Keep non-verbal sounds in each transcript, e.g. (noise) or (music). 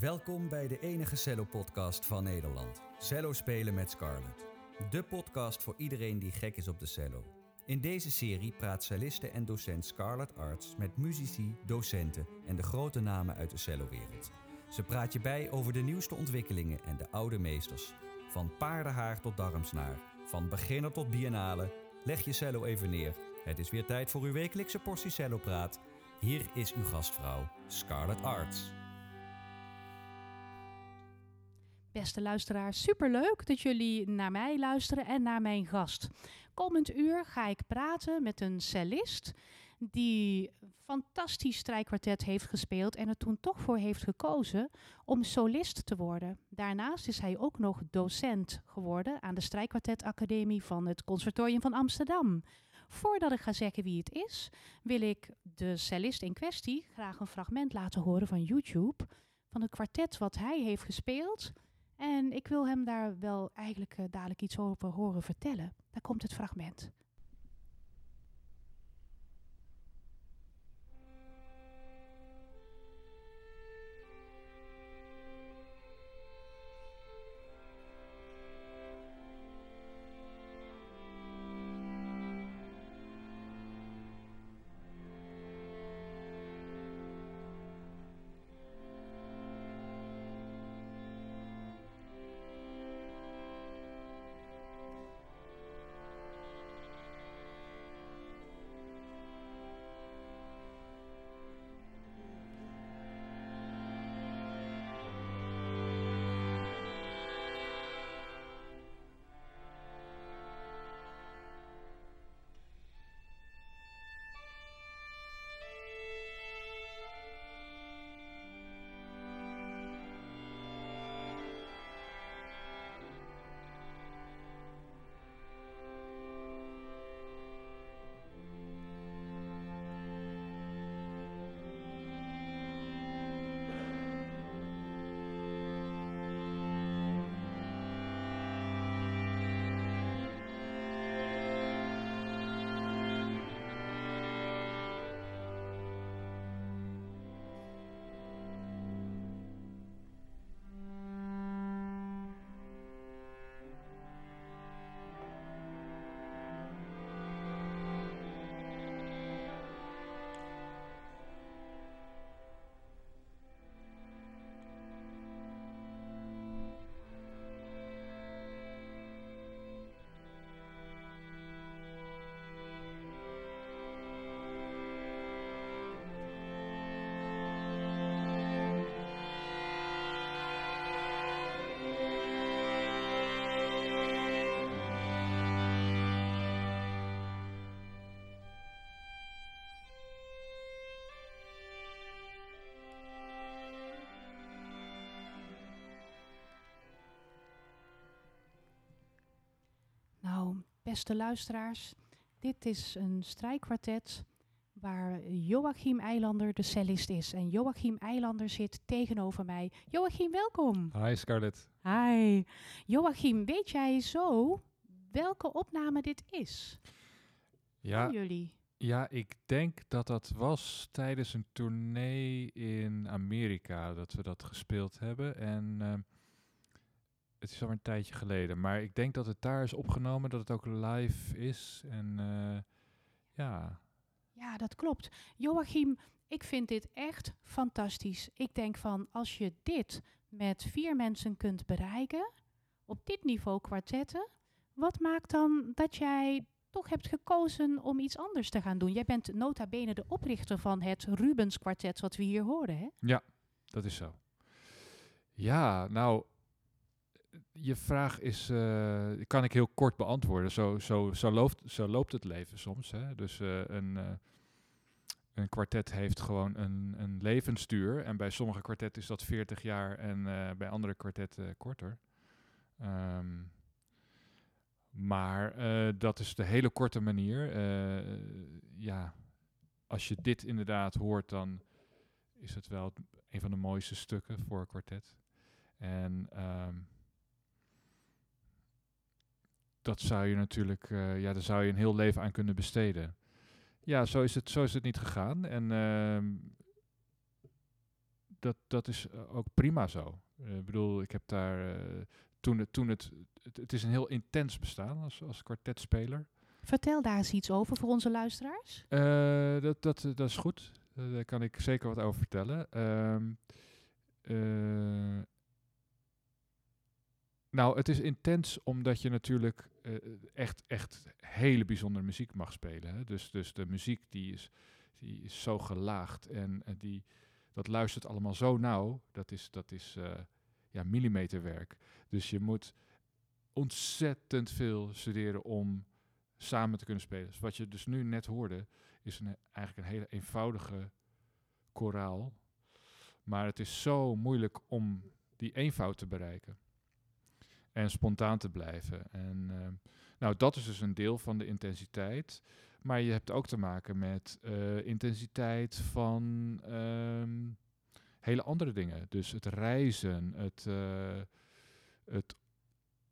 Welkom bij de enige cello-podcast van Nederland. Cello spelen met Scarlett. De podcast voor iedereen die gek is op de cello. In deze serie praat celliste en docent Scarlett Arts met muzici, docenten en de grote namen uit de cellowereld. Ze praat je bij over de nieuwste ontwikkelingen en de oude meesters. Van paardenhaar tot darmsnaar, van beginner tot biennale. Leg je cello even neer. Het is weer tijd voor uw wekelijkse portie cellopraat. Hier is uw gastvrouw, Scarlett Arts. Beste luisteraars, superleuk dat jullie naar mij luisteren en naar mijn gast. Komend uur ga ik praten met een cellist die fantastisch strijkkwartet heeft gespeeld en er toen toch voor heeft gekozen om solist te worden. Daarnaast is hij ook nog docent geworden aan de Strijkkwartetacademie van het Conservatorium van Amsterdam. Voordat ik ga zeggen wie het is, wil ik de cellist in kwestie graag een fragment laten horen van YouTube van het kwartet wat hij heeft gespeeld. En ik wil hem daar wel eigenlijk uh, dadelijk iets over horen vertellen. Daar komt het fragment. Beste luisteraars, dit is een strijkkwartet waar Joachim Eilander de cellist is. En Joachim Eilander zit tegenover mij. Joachim, welkom. Hi Scarlett. Hi. Joachim, weet jij zo welke opname dit is? Ja, Van jullie? ja, ik denk dat dat was tijdens een tournee in Amerika dat we dat gespeeld hebben. En ehm, het is al een tijdje geleden. Maar ik denk dat het daar is opgenomen, dat het ook live is. En eh, ja, Ja, dat klopt. Joachim, ik vind dit echt fantastisch. Ik denk van als je dit met vier mensen kunt bereiken, op dit niveau kwartetten, wat maakt dan dat jij toch hebt gekozen om iets anders te gaan doen? Jij bent nota bene de oprichter van het Rubens kwartet wat we hier horen, hè? dat is zo. Ja, nou, je vraag is, eh, kan ik heel kort beantwoorden. Zo, zo, zo, loopt, zo loopt het leven soms. Hè? Dus eh, een, eh, een kwartet heeft gewoon een, een levensduur. En bij sommige kwartetten is dat 40 jaar en bij andere kwartetten korter. Ehm, maar dat is de hele korte manier. Ja, als je dit inderdaad hoort, dan is het wel een van de mooiste stukken voor een kwartet. En ehm, dat zou je natuurlijk, eh, ja, daar zou je een heel leven aan kunnen besteden. Ja, zo is het, zo is het niet gegaan. En ehm, dat, dat is eh, ook prima zo. Eh, Ik bedoel, ik heb daar eh, toen het, toen het, het, het is een heel intens bestaan als, als kwartetspeler. Vertel daar eens iets over voor onze luisteraars. Eh, dat, dat, eh, dat is goed. Eh, daar kan ik zeker wat over vertellen. Ehm, eh, nou, het is intens omdat je natuurlijk eh, echt, echt hele bijzondere muziek mag spelen. Hè? Dus, dus de muziek die is, die is zo gelaagd en eh, die, dat luistert allemaal zo nauw. Dat is, dat is eh, ja, millimeterwerk. Dus je moet ontzettend veel studeren om samen te kunnen spelen. Dus wat je dus nu net hoorde, is een, eigenlijk een hele eenvoudige koraal. Maar het is zo moeilijk om die eenvoud te bereiken. En spontaan te blijven. En eh, nou, dat is dus een deel van de intensiteit. Maar je hebt ook te maken met eh, intensiteit van ehm, hele andere dingen. Dus het reizen, het, eh, het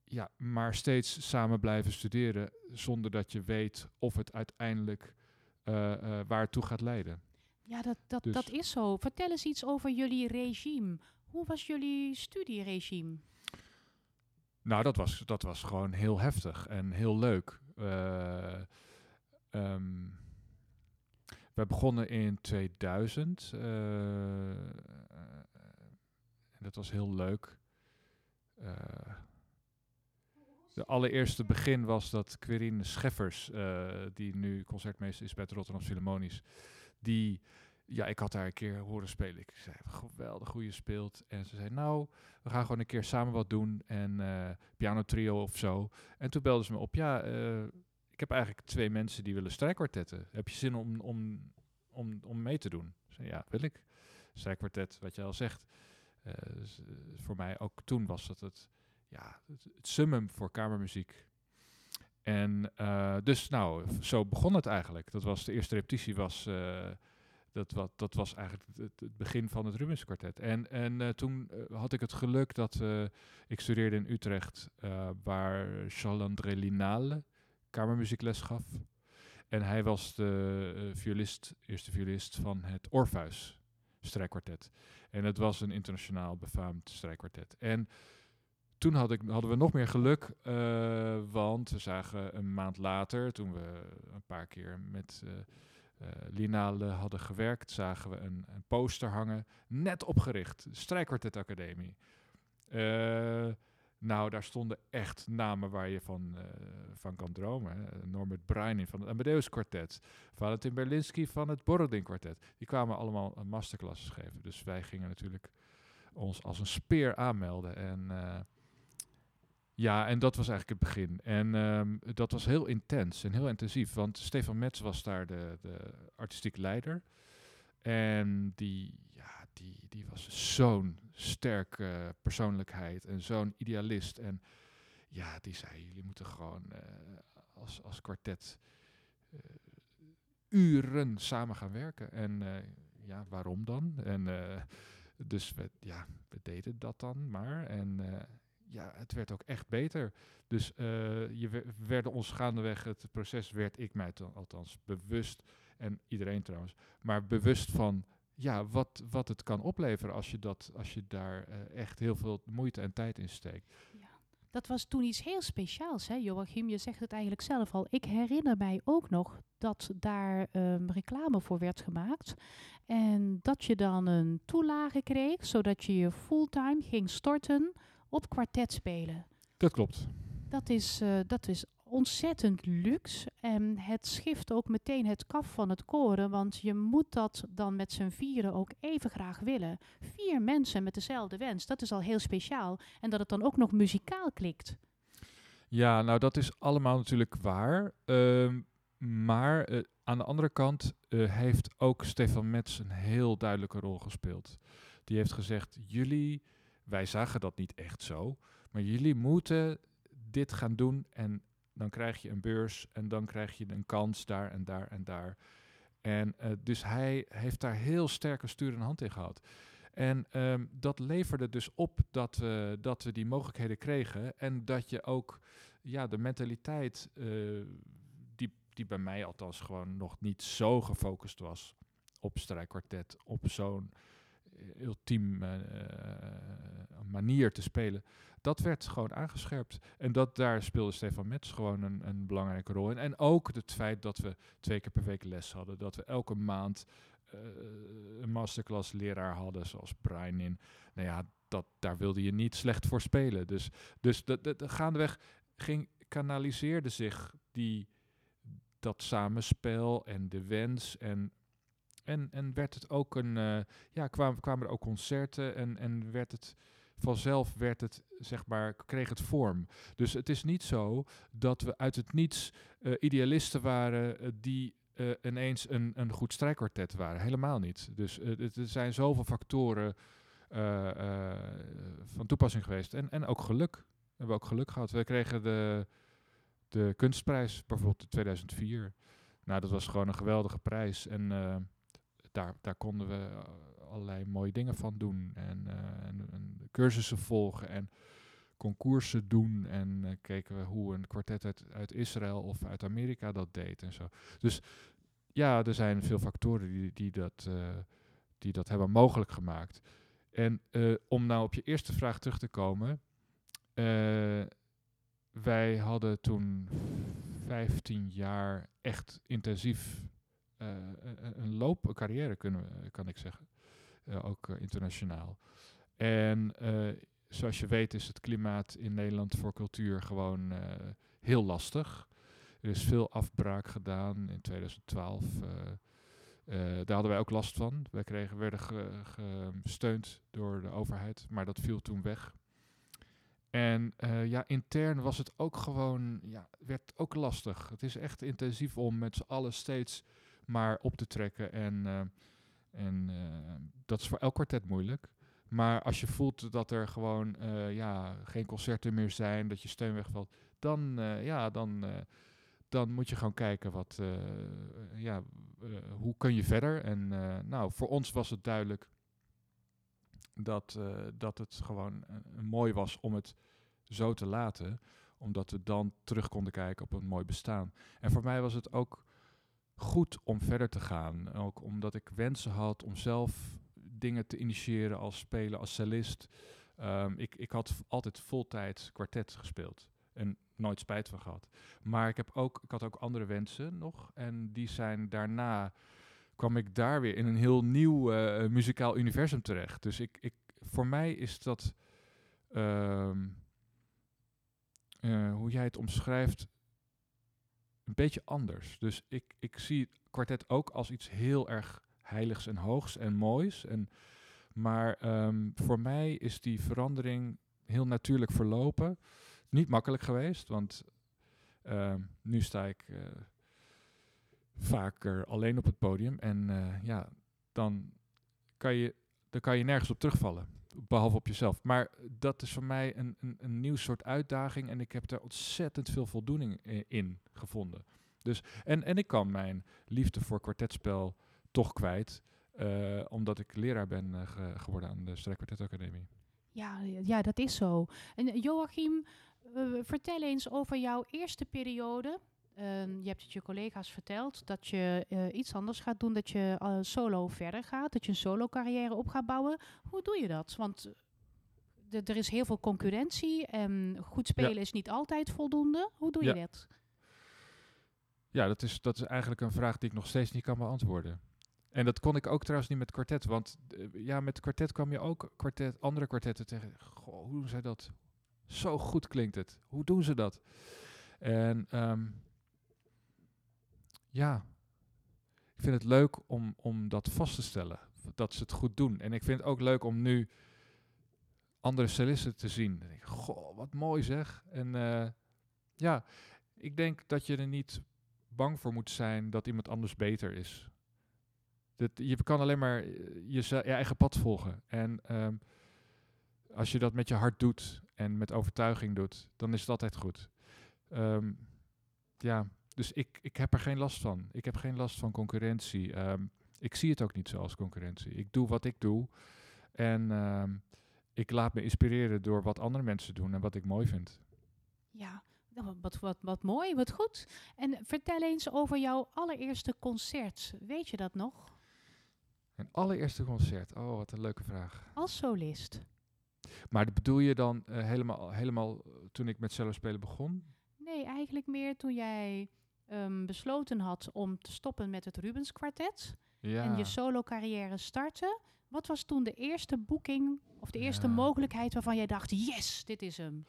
ja, maar steeds samen blijven studeren zonder dat je weet of het uiteindelijk eh, eh, waar het toe gaat leiden. Ja, dat, dat, Dus- dat is zo. Vertel eens iets over jullie regime. Hoe was jullie studieregime? Nou, dat was, dat was gewoon heel heftig en heel leuk. Eh, ehm, we begonnen in 2000. eh, en dat was heel leuk. Eh, de allereerste begin was dat Querine Scheffers, die nu concertmeester is bij het Rotterdam Philharmonisch, die, ja, ik had haar een keer horen spelen. Ik zei, geweldig hoe je speelt. En ze zei, nou, we gaan gewoon een keer samen wat doen en eh piano trio of zo. En toen belden ze me op, ja, eh, ik heb eigenlijk twee mensen die willen strijkkwartetten. Heb je zin om, om, om, om mee te doen? Ik zei, ja, wil ik. Strijkkwartet, wat je al zegt. Eh, voor mij ook toen was dat het, ja, het, het summum voor kamermuziek. En dus nou, zo begon het eigenlijk. Dat was de eerste repetitie was, dat, wat, dat was eigenlijk het, begin van het Rubens kwartet. En, en eh, toen eh, had ik het geluk dat eh, ik studeerde in Utrecht, waar Charles-André Linale kamermuziekles gaf. En hij was de violist, eerste violist van het Orpheus strijkkwartet. En het was een internationaal befaamd strijkkwartet. En toen had ik, hadden we nog meer geluk, want we zagen een maand later, toen we een paar keer met eh eh, Linale hadden gewerkt, zagen we een, een poster hangen, net opgericht, Strijkkwartet Academie. Eh, nou, daar stonden echt namen waar je van, eh, van kan dromen. Hè. Norbert Bruining van het Amadeus Quartet, Valentin Berlinski van het Borodin Quartet. Die kwamen allemaal masterclasses geven. Dus wij gingen natuurlijk ons als een speer aanmelden. En eh, ja, en dat was eigenlijk het begin. En ehm, dat was heel intens en heel intensief. Want Stefan Metz was daar de, de artistiek leider. En die, ja, die, die was zo'n sterke persoonlijkheid en zo'n idealist. En ja, die zei, jullie moeten gewoon eh, als, als kwartet eh, uren samen gaan werken. En eh, ja, waarom dan? En dus we, ja, we deden dat dan maar. En ja, het werd ook echt beter. Dus eh, je we- we werden ons gaandeweg, het proces werd ik mij althans bewust, en iedereen trouwens, maar bewust van ja, wat, wat het kan opleveren als je, dat, als je daar eh, echt heel veel moeite en tijd in steekt. Dat was toen iets heel speciaals, hè, Joachim? Je zegt het eigenlijk zelf al. Ik herinner mij ook nog dat daar ehm, reclame voor werd gemaakt. En dat je dan een toelage kreeg, zodat je je fulltime ging storten op kwartet spelen. Dat klopt. Dat is, eh, dat is ontzettend luxe. En het schift ook meteen het kaf van het koren. Want je moet dat dan met z'n vieren ook even graag willen. Vier mensen met dezelfde wens, dat is al heel speciaal. En dat het dan ook nog muzikaal klikt. Ja, nou dat is allemaal natuurlijk waar. Ehm, maar eh, aan de andere kant eh, heeft ook Stefan Metz een heel duidelijke rol gespeeld. Die heeft gezegd, jullie, wij zagen dat niet echt zo, maar jullie moeten dit gaan doen en dan krijg je een beurs en dan krijg je een kans daar en daar en daar. En eh, dus hij heeft daar heel sterk een sturende hand in gehad. En ehm, dat leverde dus op dat we, dat we die mogelijkheden kregen. En dat je ook ja, de mentaliteit, eh, die, die bij mij althans gewoon nog niet zo gefocust was op strijkkwartet, op zo'n ultiem eh, manier te spelen. Dat werd gewoon aangescherpt. En dat, daar speelde Stefan Metz gewoon een, een belangrijke rol in. En ook het feit dat we twee keer per week les hadden. Dat we elke maand een masterclass leraar hadden, zoals Brian in. Nou ja, dat, daar wilde je niet slecht voor spelen. Dus, dus de, de, de gaandeweg ging, kanaliseerde zich die, dat samenspel en de wens. En, en, en werd het ook een. Uh, ja, kwamen, kwamen er ook concerten en, en werd het. Vanzelf werd het, zeg maar, kreeg het vorm. Dus het is niet zo dat we uit het niets uh, idealisten waren uh, die ineens een, een goed strijkkwartet waren. Helemaal niet. Dus er zijn zoveel factoren van toepassing geweest. En, en ook geluk. We hebben ook geluk gehad. We kregen de, de kunstprijs bijvoorbeeld in 2004. Nou, dat was gewoon een geweldige prijs. En daar, daar konden we allerlei mooie dingen van doen. En, en, en cursussen volgen en concoursen doen. En uh, keken we hoe een kwartet uit, uit Israël of uit Amerika dat deed en zo. Dus ja, er zijn veel factoren die, die, dat, die dat hebben mogelijk gemaakt. En om nou op je eerste vraag terug te komen. wij hadden toen 15 jaar echt intensief een loop, een carrière kunnen, kan ik zeggen. ook internationaal. En zoals je weet is het klimaat in Nederland voor cultuur gewoon heel lastig. Er is veel afbraak gedaan in 2012. Uh, uh, daar hadden wij ook last van. Wij kregen, werden gesteund door de overheid, maar dat viel toen weg. En ja, intern was het ook gewoon, ja, werd ook lastig. Het is echt intensief om met z'n allen steeds maar op te trekken. En, uh, en uh, dat is voor elk kwartet moeilijk. Maar als je voelt dat er gewoon uh, ja, geen concerten meer zijn, dat je steun wegvalt, dan, ja, dan, dan moet je gewoon kijken wat, ja, hoe kun je verder. En nou, voor ons was het duidelijk dat, dat het gewoon mooi was om het zo te laten, omdat we dan terug konden kijken op een mooi bestaan. En voor mij was het ook goed om verder te gaan, ook omdat ik wensen had om zelf dingen te initiëren als speler, als cellist. Um, ik, ik had altijd voltijds kwartet gespeeld en nooit spijt van gehad. Maar ik, heb ook, ik had ook andere wensen nog en die zijn daarna kwam ik daar weer in een heel nieuw uh, muzikaal universum terecht. Dus ik, ik, voor mij is dat, um, uh, hoe jij het omschrijft, een beetje anders. Dus ik, ik zie kwartet ook als iets heel erg heiligs en hoogs en moois. En, maar um, voor mij is die verandering heel natuurlijk verlopen. Niet makkelijk geweest, want uh, nu sta ik uh, vaker alleen op het podium. En uh, ja, dan kan, je, dan kan je nergens op terugvallen, behalve op jezelf. Maar dat is voor mij een, een, een nieuw soort uitdaging en ik heb daar ontzettend veel voldoening in gevonden. Dus, en, en ik kan mijn liefde voor kwartetspel toch kwijt. Uh, omdat ik leraar ben ge geworden aan de Strijkkwartet Academie. Ja, ja, dat is zo. En Joachim, vertel eens over jouw eerste periode. Ehm, je hebt het je collega's verteld dat je iets anders gaat doen, dat je solo verder gaat, dat je een solo carrière op gaat bouwen. Hoe doe je dat? Want er is heel veel concurrentie en goed spelen ja. is niet altijd voldoende. Hoe doe je ja. dat? Ja, dat is, dat is eigenlijk een vraag die ik nog steeds niet kan beantwoorden. En dat kon ik ook trouwens niet met kwartet, want uh, ja, met kwartet kwam je ook kwartet, andere kwartetten tegen. Goh, hoe doen zij dat? Zo goed klinkt het. Hoe doen ze dat? En um, ja, ik vind het leuk om, om dat vast te stellen, dat ze het goed doen. En ik vind het ook leuk om nu andere cellisten te zien. Dan goh, wat mooi zeg. En uh, ja, ik denk dat je er niet bang voor moet zijn dat iemand anders beter is. Dat, je kan alleen maar je, je eigen pad volgen. En um, als je dat met je hart doet en met overtuiging doet, dan is het altijd goed. Um, ja, dus ik, ik heb er geen last van. Ik heb geen last van concurrentie. Um, ik zie het ook niet zo als concurrentie. Ik doe wat ik doe. En ik laat me inspireren door wat andere mensen doen en wat ik mooi vind. Ja, wat, wat, wat mooi, wat goed. En vertel eens over jouw allereerste concert. Weet je dat nog? Mijn allereerste concert. Oh, wat een leuke vraag. Als solist? Maar bedoel je dan eh, helemaal, helemaal toen ik met cello spelen begon? Nee, eigenlijk meer toen jij ehm, besloten had om te stoppen met het Rubens kwartet Ja. en je solo carrière startte. Wat was toen de eerste boeking of de eerste Ja. mogelijkheid waarvan jij dacht, yes, dit is hem?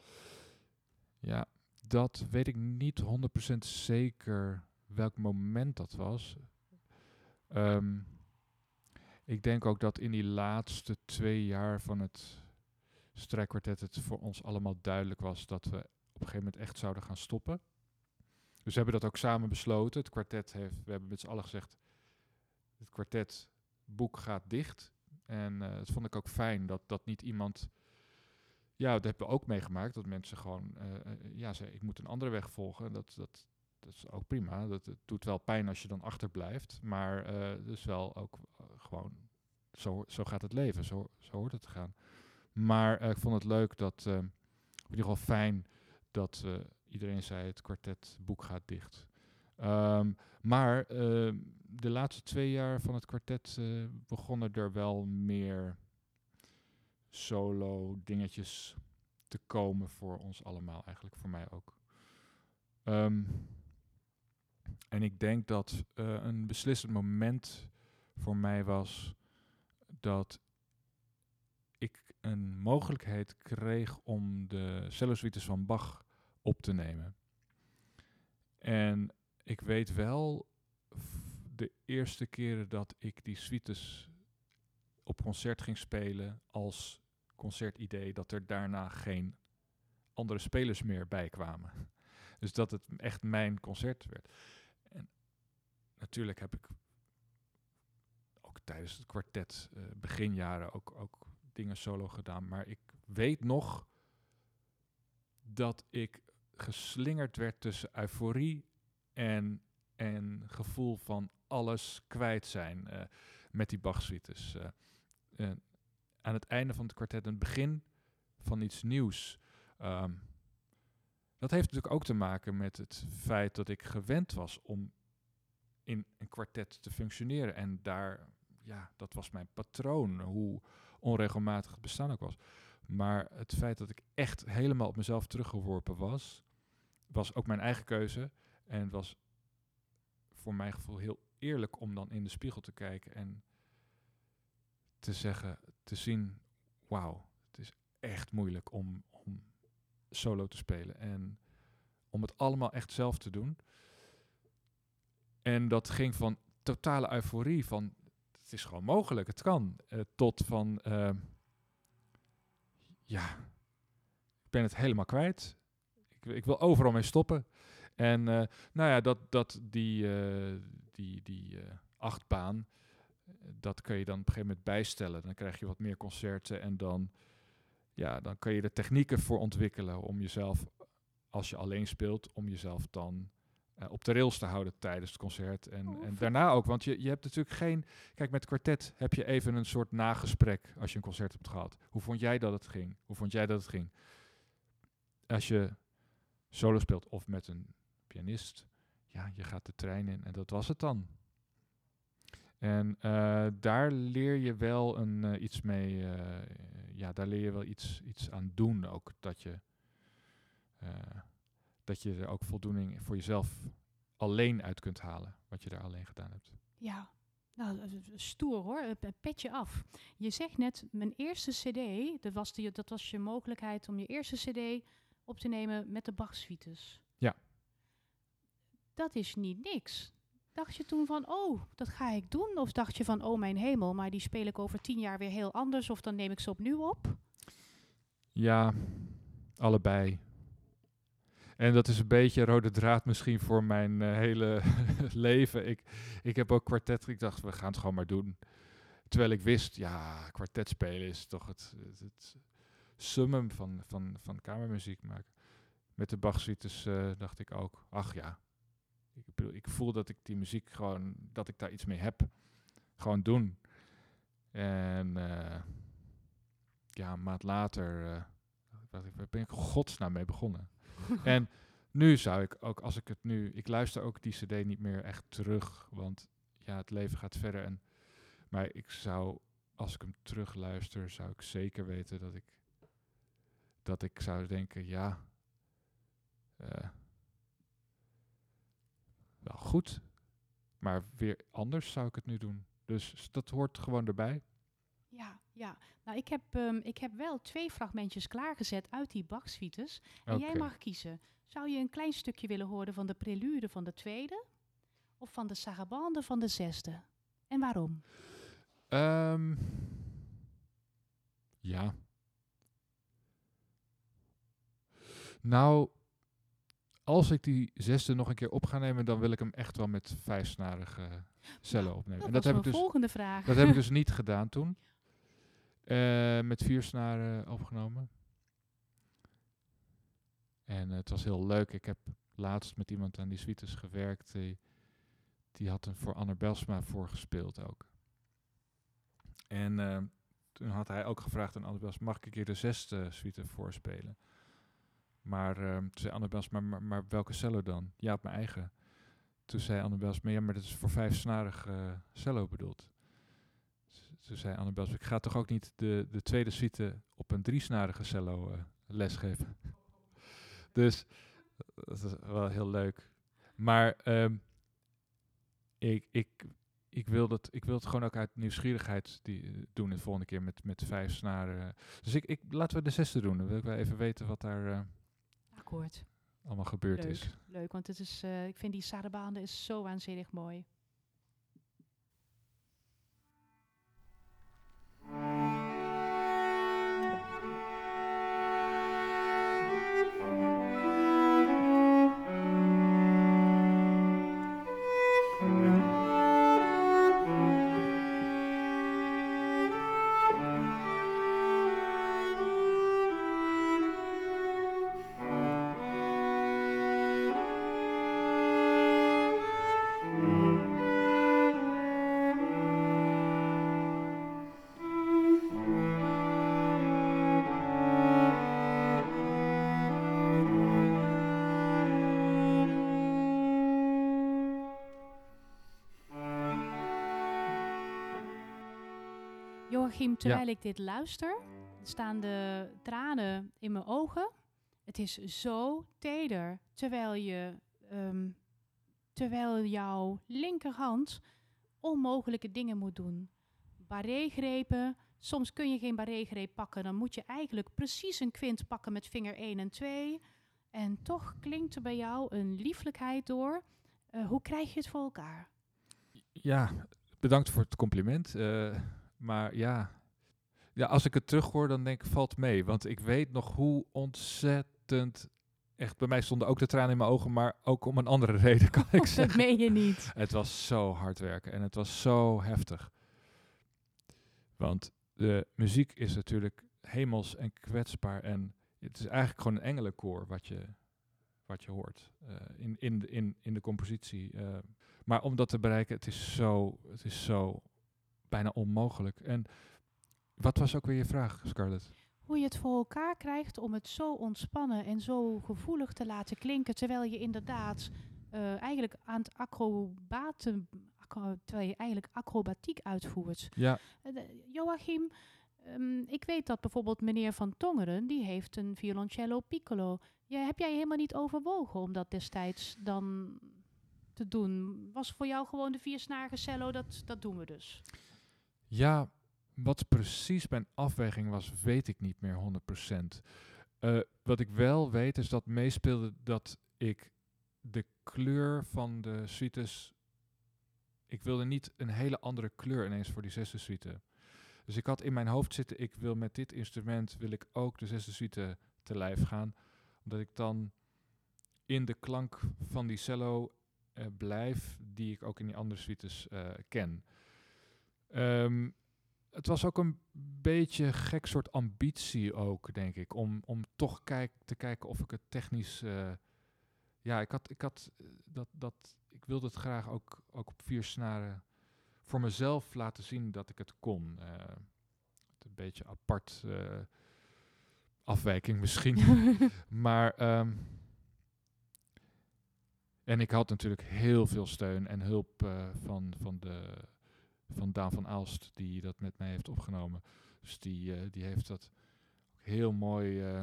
Ja, dat weet ik niet 100% zeker welk moment dat was. Ehm, ik denk ook dat in die laatste twee jaar van het strijkkwartet het voor ons allemaal duidelijk was dat we op een gegeven moment echt zouden gaan stoppen. Dus we hebben dat ook samen besloten. Het kwartet heeft, we hebben met z'n allen gezegd, het kwartetboek gaat dicht. En eh, dat vond ik ook fijn dat, dat niet iemand ja, dat hebben we ook meegemaakt. Dat mensen gewoon, eh, eh, ja, zeggen, ik moet een andere weg volgen. Dat, dat, dat is ook prima. Dat, het doet wel pijn als je dan achterblijft. Maar het is wel ook gewoon, zo, zo gaat het leven. Zo, zo hoort het te gaan. Maar ik vond het leuk dat, in ieder geval fijn, dat eh, iedereen zei het kwartetboek gaat dicht. Ehm, maar eh, de laatste twee jaar van het kwartet eh, begonnen er wel meer solo dingetjes te komen voor ons allemaal, eigenlijk voor mij ook. Ehm, en ik denk dat eh, een beslissend moment voor mij was dat ik een mogelijkheid kreeg om de cellosuites van Bach op te nemen. En ik weet wel de eerste keren dat ik die suites op concert ging spelen als concertidee dat er daarna geen andere spelers meer bij kwamen. (laughs) Dus dat het echt mijn concert werd. En natuurlijk heb ik ook tijdens het kwartet eh, beginjaren ook, ook dingen solo gedaan. Maar ik weet nog dat ik geslingerd werd tussen euforie en, en gevoel van alles kwijt zijn eh, met die Bach-suites. eh. Eh, aan het einde van het kwartet, een begin van iets nieuws. Ehm, dat heeft natuurlijk ook te maken met het feit dat ik gewend was om in een kwartet te functioneren. En daar, ja, dat was mijn patroon, hoe onregelmatig het bestaan ook was. Maar het feit dat ik echt helemaal op mezelf teruggeworpen was, was ook mijn eigen keuze. En het was voor mijn gevoel heel eerlijk om dan in de spiegel te kijken en te zeggen, te zien, wauw, het is echt moeilijk om, om solo te spelen. En om het allemaal echt zelf te doen. En dat ging van totale euforie, van het is gewoon mogelijk, het kan, eh, tot van, eh, ja, ik ben het helemaal kwijt. Ik, wil overal mee stoppen. En eh, nou ja, dat, dat die, eh, die, die eh, achtbaan, dat kun je dan op een gegeven moment bijstellen. Dan krijg je wat meer concerten en dan, ja, dan kun je er technieken voor ontwikkelen om jezelf, als je alleen speelt, om jezelf dan op de rails te houden tijdens het concert. En, Oh, en daarna ook, want je, je hebt natuurlijk geen... Kijk, met kwartet heb je even een soort nagesprek als je een concert hebt gehad. Hoe vond jij dat het ging? Hoe vond jij dat het ging? Als je solo speelt of met een pianist, ja, je gaat de trein in en dat was het dan. En eh, daar leer je wel een, eh, iets mee, eh, ja, daar leer je wel iets, iets aan doen ook. Dat je, dat je er ook voldoening voor jezelf alleen uit kunt halen, wat je daar alleen gedaan hebt. Ja, nou, stoer hoor, pe- petje af. Je zegt net, mijn eerste cd, dat was, die, dat was je mogelijkheid om je eerste cd op te nemen met de Bach-suites. Ja. Dat is niet niks. Dacht je toen van, oh, dat ga ik doen? Of dacht je van, oh mijn hemel, maar die speel ik over tien jaar weer heel anders, of dan neem ik ze opnieuw op? Ja, allebei. En dat is een beetje rode draad misschien voor mijn eh, hele (laughs) leven. Ik, ik heb ook kwartet, ik dacht, we gaan het gewoon maar doen. Terwijl ik wist, ja, kwartet spelen is toch het, het, het summum van, van, van kamermuziek maken. Met de Bach-suites eh, dacht ik ook, ach ja, ik, bedoel, ik voel dat ik die muziek gewoon, dat ik daar iets mee heb. Gewoon doen. En eh, ja, een maand later dacht ik, waar ben ik godsnaam mee begonnen? (laughs) en nu zou ik ook, als ik het nu, ik luister ook die cd niet meer echt terug, want ja, het leven gaat verder. En Maar ik zou, als ik hem terugluister, zou ik zeker weten dat ik, dat ik zou denken, ja, eh, wel goed, maar weer anders zou ik het nu doen. Dus dat hoort gewoon erbij. Ja, ja. Nou, ik heb, ehm, ik heb wel twee fragmentjes klaargezet uit die Bach-suites. En jij mag kiezen. Zou je een klein stukje willen horen van de prelude van de tweede? Of van de sarabande van de zesde? En waarom? Ehm, ja. Nou, als ik die zesde nog een keer op ga nemen, dan wil ik hem echt wel met vijfsnarige cello opnemen. Dat en was dat heb, mijn ik dus, volgende vraag. dat heb ik dus (laughs) niet gedaan toen. Eh, met vier snaren opgenomen. En eh, het was heel leuk. Ik heb laatst met iemand aan die suites gewerkt. Die, die had een voor Anne Belsma voorgespeeld ook. En eh, toen had hij ook gevraagd aan Anne Belsma, mag ik een keer de zesde suite voorspelen? Maar eh, toen zei Anne Belsma, maar, maar, maar welke cello dan? Ja, op mijn eigen. Toen zei Anne Belsma, ja, maar dat is voor vijfsnarig eh cello bedoeld. Toen zei Anne Belsma, ik ga toch ook niet de, de tweede suite op een driesnarige cello eh, lesgeven? (laughs) dus dat is wel heel leuk. Maar ehm, ik, ik, ik, wil dat, ik wil het gewoon ook uit nieuwsgierigheid die, eh, doen de volgende keer met, met vijf snaren. Dus ik, ik, laten we de zesde doen. Dan wil ik wel even weten wat daar Akkoord. allemaal gebeurd Leuk. is. Leuk, want het is, eh, ik vind die sarabande is zo waanzinnig mooi. Joachim, terwijl ik dit luister, staan de tranen in mijn ogen. Het is zo teder, terwijl je, ehm, terwijl jouw linkerhand onmogelijke dingen moet doen. Barré-grepen, soms kun je geen barré-greep pakken, dan moet je eigenlijk precies een kwint pakken met vinger 1 en 2. En toch klinkt er bij jou een lieflijkheid door. Eh, hoe krijg je het voor elkaar? Ja, bedankt voor het compliment. eh, maar ja. ja, als ik het terughoor, dan denk ik, valt mee. Want ik weet nog hoe ontzettend... Echt, bij mij stonden ook de tranen in mijn ogen, maar ook om een andere (laughs) reden, kan ik Dat zeggen. meen je niet. Het was zo hard werken en het was zo heftig. Want de muziek is natuurlijk hemels en kwetsbaar. En het is eigenlijk gewoon een engelenkoor wat je, wat je hoort eh, in, in, de- in, in de compositie. eh. maar om dat te bereiken, het is zo, het is zo bijna onmogelijk. En wat was ook weer je vraag, Scarlett? Hoe je het voor elkaar krijgt om het zo ontspannen en zo gevoelig te laten klinken, terwijl je inderdaad eh, eigenlijk aan het acrobaten, acro- terwijl je eigenlijk acrobatiek uitvoert. Ja, Eh, Joachim, ehm, ik weet dat bijvoorbeeld meneer Van Tongeren, die heeft een violoncello piccolo. Ja, heb jij helemaal niet overwogen om dat destijds dan te doen? Was voor jou gewoon de viersnarige cello, dat, dat doen we dus. Ja, wat precies mijn afweging was, weet ik niet meer 100%. Eh, wat ik wel weet is dat meespeelde dat ik de kleur van de suites. Ik wilde niet een hele andere kleur ineens voor die zesde suite. Dus ik had in mijn hoofd zitten, ik wil met dit instrument wil ik ook de zesde suite te lijf gaan. Omdat ik dan in de klank van die cello eh, blijf, die ik ook in die andere suites eh, ken. Ehm, het was ook een beetje gek soort ambitie ook, denk ik. Om, om toch kijk, te kijken of ik het technisch... eh, ja, ik had, ik had eh, dat, dat... Ik wilde het graag ook, ook op vier snaren voor mezelf laten zien dat ik het kon. Eh, een beetje apart afwijking misschien. (laughs) maar... ehm, en ik had natuurlijk heel veel steun en hulp van, van, de, van Daan van Aalst, die dat met mij heeft opgenomen. Dus die, eh, die heeft dat heel mooi. eh,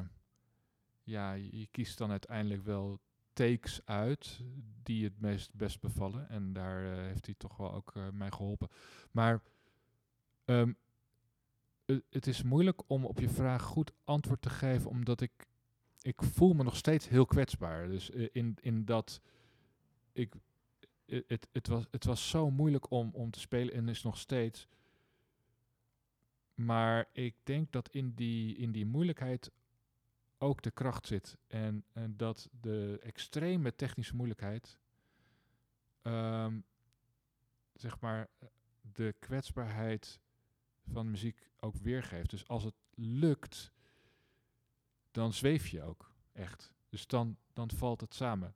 ja, je, kiest dan uiteindelijk wel takes uit die het meest best bevallen. En daar eh, heeft hij toch wel ook mij geholpen. Maar ehm, het- is moeilijk om op je vraag goed antwoord te geven, omdat ik, ik voel me nog steeds heel kwetsbaar. Dus in, in dat ik, het, het, was, het was zo moeilijk om, om te spelen en is nog steeds. Maar ik denk dat in die, in die moeilijkheid ook de kracht zit. En, en dat de extreme technische moeilijkheid, ehm, zeg maar, de kwetsbaarheid van muziek ook weergeeft. Dus als het lukt, dan zweef je ook echt. Dus dan, dan valt het samen.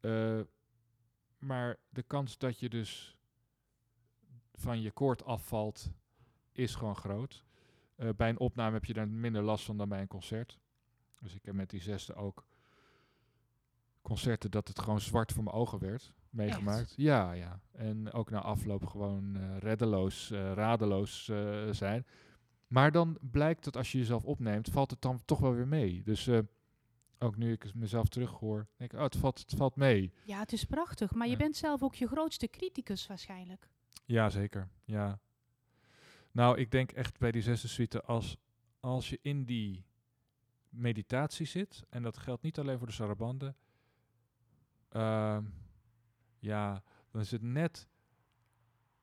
Eh, maar de kans dat je dus van je koord afvalt, is gewoon groot. Eh, bij een opname heb je daar minder last van dan bij een concert. Dus ik heb met die zesde ook concerten dat het gewoon zwart voor mijn ogen werd meegemaakt. Ja, ja. En ook na afloop gewoon eh, reddeloos, eh, radeloos zijn. Maar dan blijkt dat als je jezelf opneemt, valt het dan toch wel weer mee. Dus ook nu ik mezelf terughoor, denk ik, oh, het valt, het valt mee. Ja, het is prachtig. Maar je bent zelf ook je grootste criticus waarschijnlijk. Ja, zeker. Ja. Nou, ik denk echt bij die zesde suite, als, als je in die meditatie zit, en dat geldt niet alleen voor de sarabande, ehm, ja, dan is het net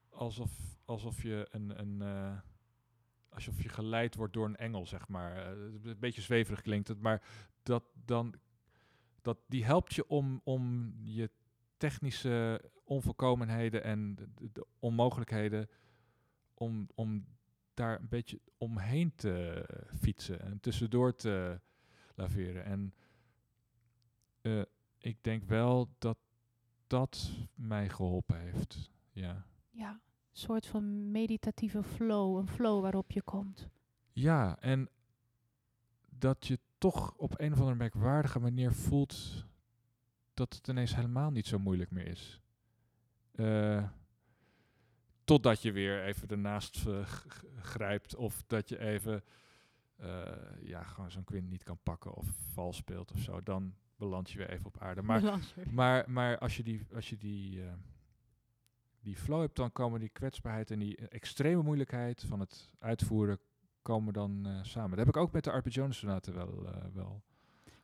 alsof, alsof je een, een eh, alsof je geleid wordt door een engel, zeg maar. Eh, een beetje zweverig klinkt het, maar dat dan, dat, die helpt je om, om je technische onvolkomenheden en de, de- de onmogelijkheden om, om daar een beetje omheen te fietsen en tussendoor te laveren. En eh, ik denk wel dat dat mij geholpen heeft. Ja. Ja, een soort van meditatieve flow. Een flow waarop je komt. Ja, en dat je toch op een of andere merkwaardige manier voelt dat het ineens helemaal niet zo moeilijk meer is. Eh, totdat je weer even ernaast eh, grijpt of dat je even eh, ja, gewoon zo'n quint niet kan pakken of vals speelt of zo. Dan beland je weer even op aarde. Maar maar, maar als je die, als je die, die flow hebt, dan komen die kwetsbaarheid en die extreme moeilijkheid van het uitvoeren komen dan eh, samen. Dat heb ik ook met de Arpeggio sonaten wel, eh, wel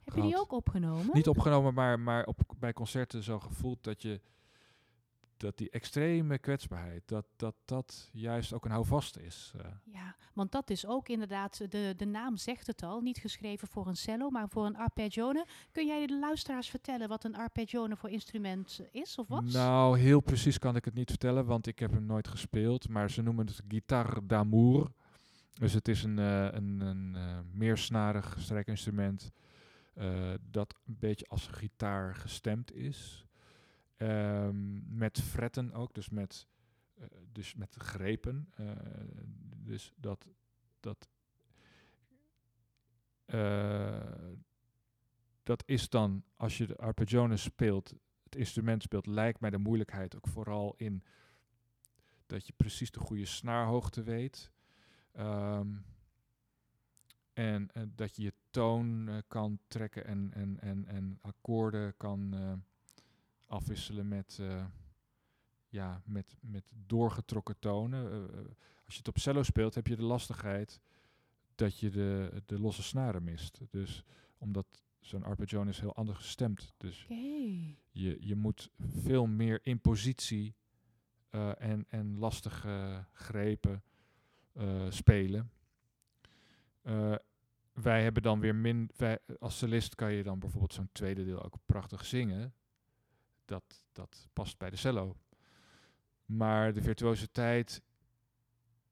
Heb je die ook opgenomen? niet opgenomen, maar, maar op, bij concerten zo gevoeld dat je dat die extreme kwetsbaarheid, dat dat, dat juist ook een houvast is. eh. Ja, want dat is ook inderdaad, de, de naam zegt het al, niet geschreven voor een cello, maar voor een arpeggione. Kun jij de luisteraars vertellen wat een arpeggione voor instrument is of was? Nou, heel precies kan ik het niet vertellen, want ik heb hem nooit gespeeld. Maar ze noemen het guitare d'amour. Dus het is een, eh, een, een eh, meersnarig strijkinstrument eh, dat een beetje als gitaar gestemd is. Ehm, met fretten ook, dus met, dus met grepen. dus dat, dat, dat is dan, als je de arpeggione speelt, het instrument speelt, lijkt mij de moeilijkheid ook vooral in dat je precies de goede snaarhoogte weet. Ehm, en eh, dat je je toon eh, kan trekken en, en, en, en akkoorden kan eh, afwisselen met, eh, ja, met, met doorgetrokken tonen. Als je het op cello speelt, heb je de lastigheid dat je de, de losse snaren mist. Dus omdat zo'n arpeggione is heel anders gestemd. Dus je, je moet veel meer in positie en, en lastige grepen spelen. Eh, wij hebben dan weer min. Als solist kan je dan bijvoorbeeld zo'n tweede deel ook prachtig zingen. Dat, dat past bij de cello. Maar de virtuositeit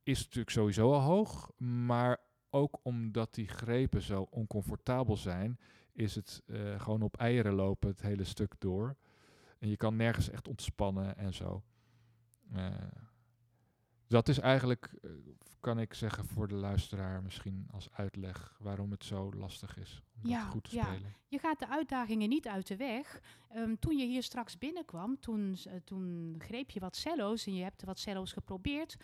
is natuurlijk sowieso al hoog. Maar ook omdat die grepen zo oncomfortabel zijn, is het eh, gewoon op eieren lopen het hele stuk door. En je kan nergens echt ontspannen en zo. Eh, dat is eigenlijk, eh, kan ik zeggen voor de luisteraar misschien als uitleg waarom het zo lastig is om Ja, dat goed te ja. spelen. Je gaat de uitdagingen niet uit de weg. Ehm, toen je hier straks binnenkwam, toen, eh, toen greep je wat cello's en je hebt wat cello's geprobeerd.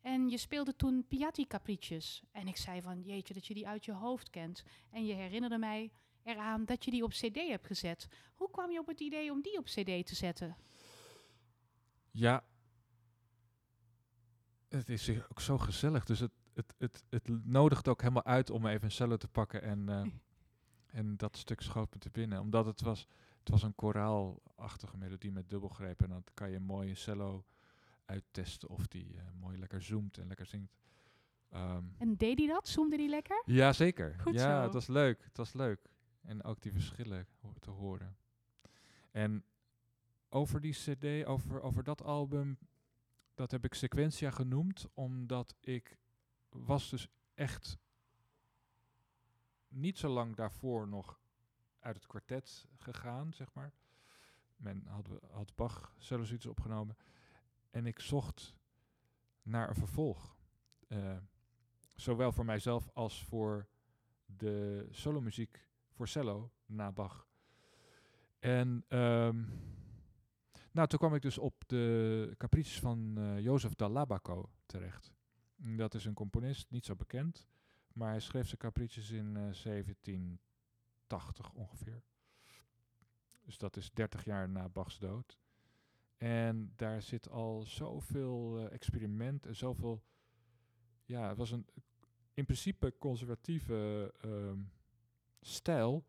En je speelde toen Piatti capricces. En ik zei van, jeetje, dat je die uit je hoofd kent. En je herinnerde mij eraan dat je die op cd hebt gezet. Hoe kwam je op het idee om die op cd te zetten? Ja, het is ook zo gezellig. Dus het, het, het, het nodigt ook helemaal uit om even een cello te pakken en, eh, (laughs) en dat stuk schoot me te binnen. Omdat het was, het was een koraalachtige melodie met dubbelgreep. En dan kan je een mooie cello uittesten of die eh, mooi lekker zoomt en lekker zingt. Ehm, En deed hij dat? Zoomde hij lekker? ja, zeker. Goed ja, zo. het was leuk. Het was leuk. En ook die verschillen ho- te horen. En over die cd, over, over dat album, dat heb ik Sequentia genoemd, omdat ik was dus echt niet zo lang daarvoor nog uit het kwartet gegaan, zeg maar. Men had, had Bach iets opgenomen. En ik zocht naar een vervolg. Eh, zowel voor mijzelf als voor de solomuziek voor cello na Bach. En ehm, nou, toen kwam ik dus op de caprices van eh Jozef Dall'Abaco terecht. En Dat is een componist, niet zo bekend, maar hij schreef zijn caprices in eh 1780 ongeveer. Dus dat is 30 jaar na Bachs dood. En daar zit al zoveel eh, experiment en zoveel. Ja, het was een in principe conservatieve ehm, stijl.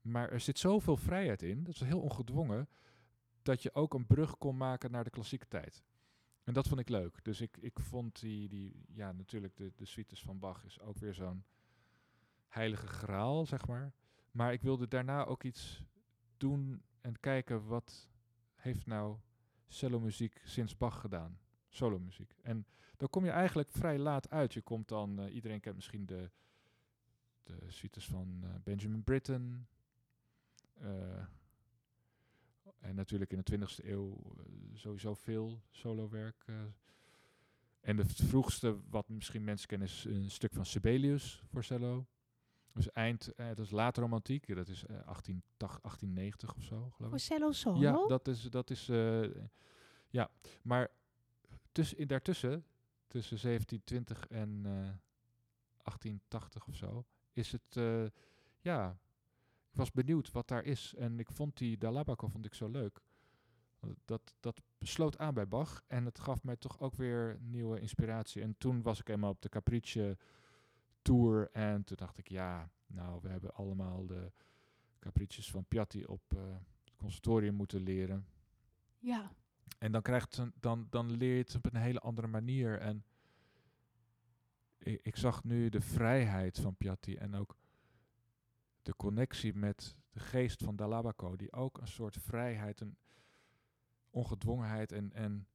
Maar er zit zoveel vrijheid in, dat is heel ongedwongen, dat je ook een brug kon maken naar de klassieke tijd. En dat vond ik leuk. Dus ik, ik vond die, die, ja, natuurlijk de, de suites van Bach is ook weer zo'n heilige graal, zeg maar. Maar ik wilde daarna ook iets doen en kijken wat heeft nou cellomuziek sinds Bach gedaan. Solomuziek. En dan kom je eigenlijk vrij laat uit. Je komt dan, eh, iedereen kent misschien de, de suites van eh, Benjamin Britten. eh, en natuurlijk in de 20e eeuw eh, sowieso veel solowerk. eh. en v- vroegste, wat misschien mensen kennen, is een stuk van Sibelius voor cello. Dus eind, eh, dat is later romantiek, dat is eh 1880, 1890 of zo, geloof ik. Voor cello solo? Ja, dat is, dat is eh, ja, maar tussen, in daartussen, tussen 1720 en eh 1880 of zo, is het, eh, ja, ik was benieuwd wat daar is. En ik vond die Dall'Abaco vond ik zo leuk. Dat, dat sloot aan bij Bach en het gaf mij toch ook weer nieuwe inspiratie. En toen was ik eenmaal op de Capricce Tour en toen dacht ik, ja, nou, we hebben allemaal de capricces van Piatti op eh, het conservatorium moeten leren. Ja. En dan, krijgt een- dan, dan leer je het op een hele andere manier. En ik, ik zag nu de vrijheid van Piatti en ook de connectie met de geest van Dall'Abaco, die ook een soort vrijheid, een ongedwongenheid en, en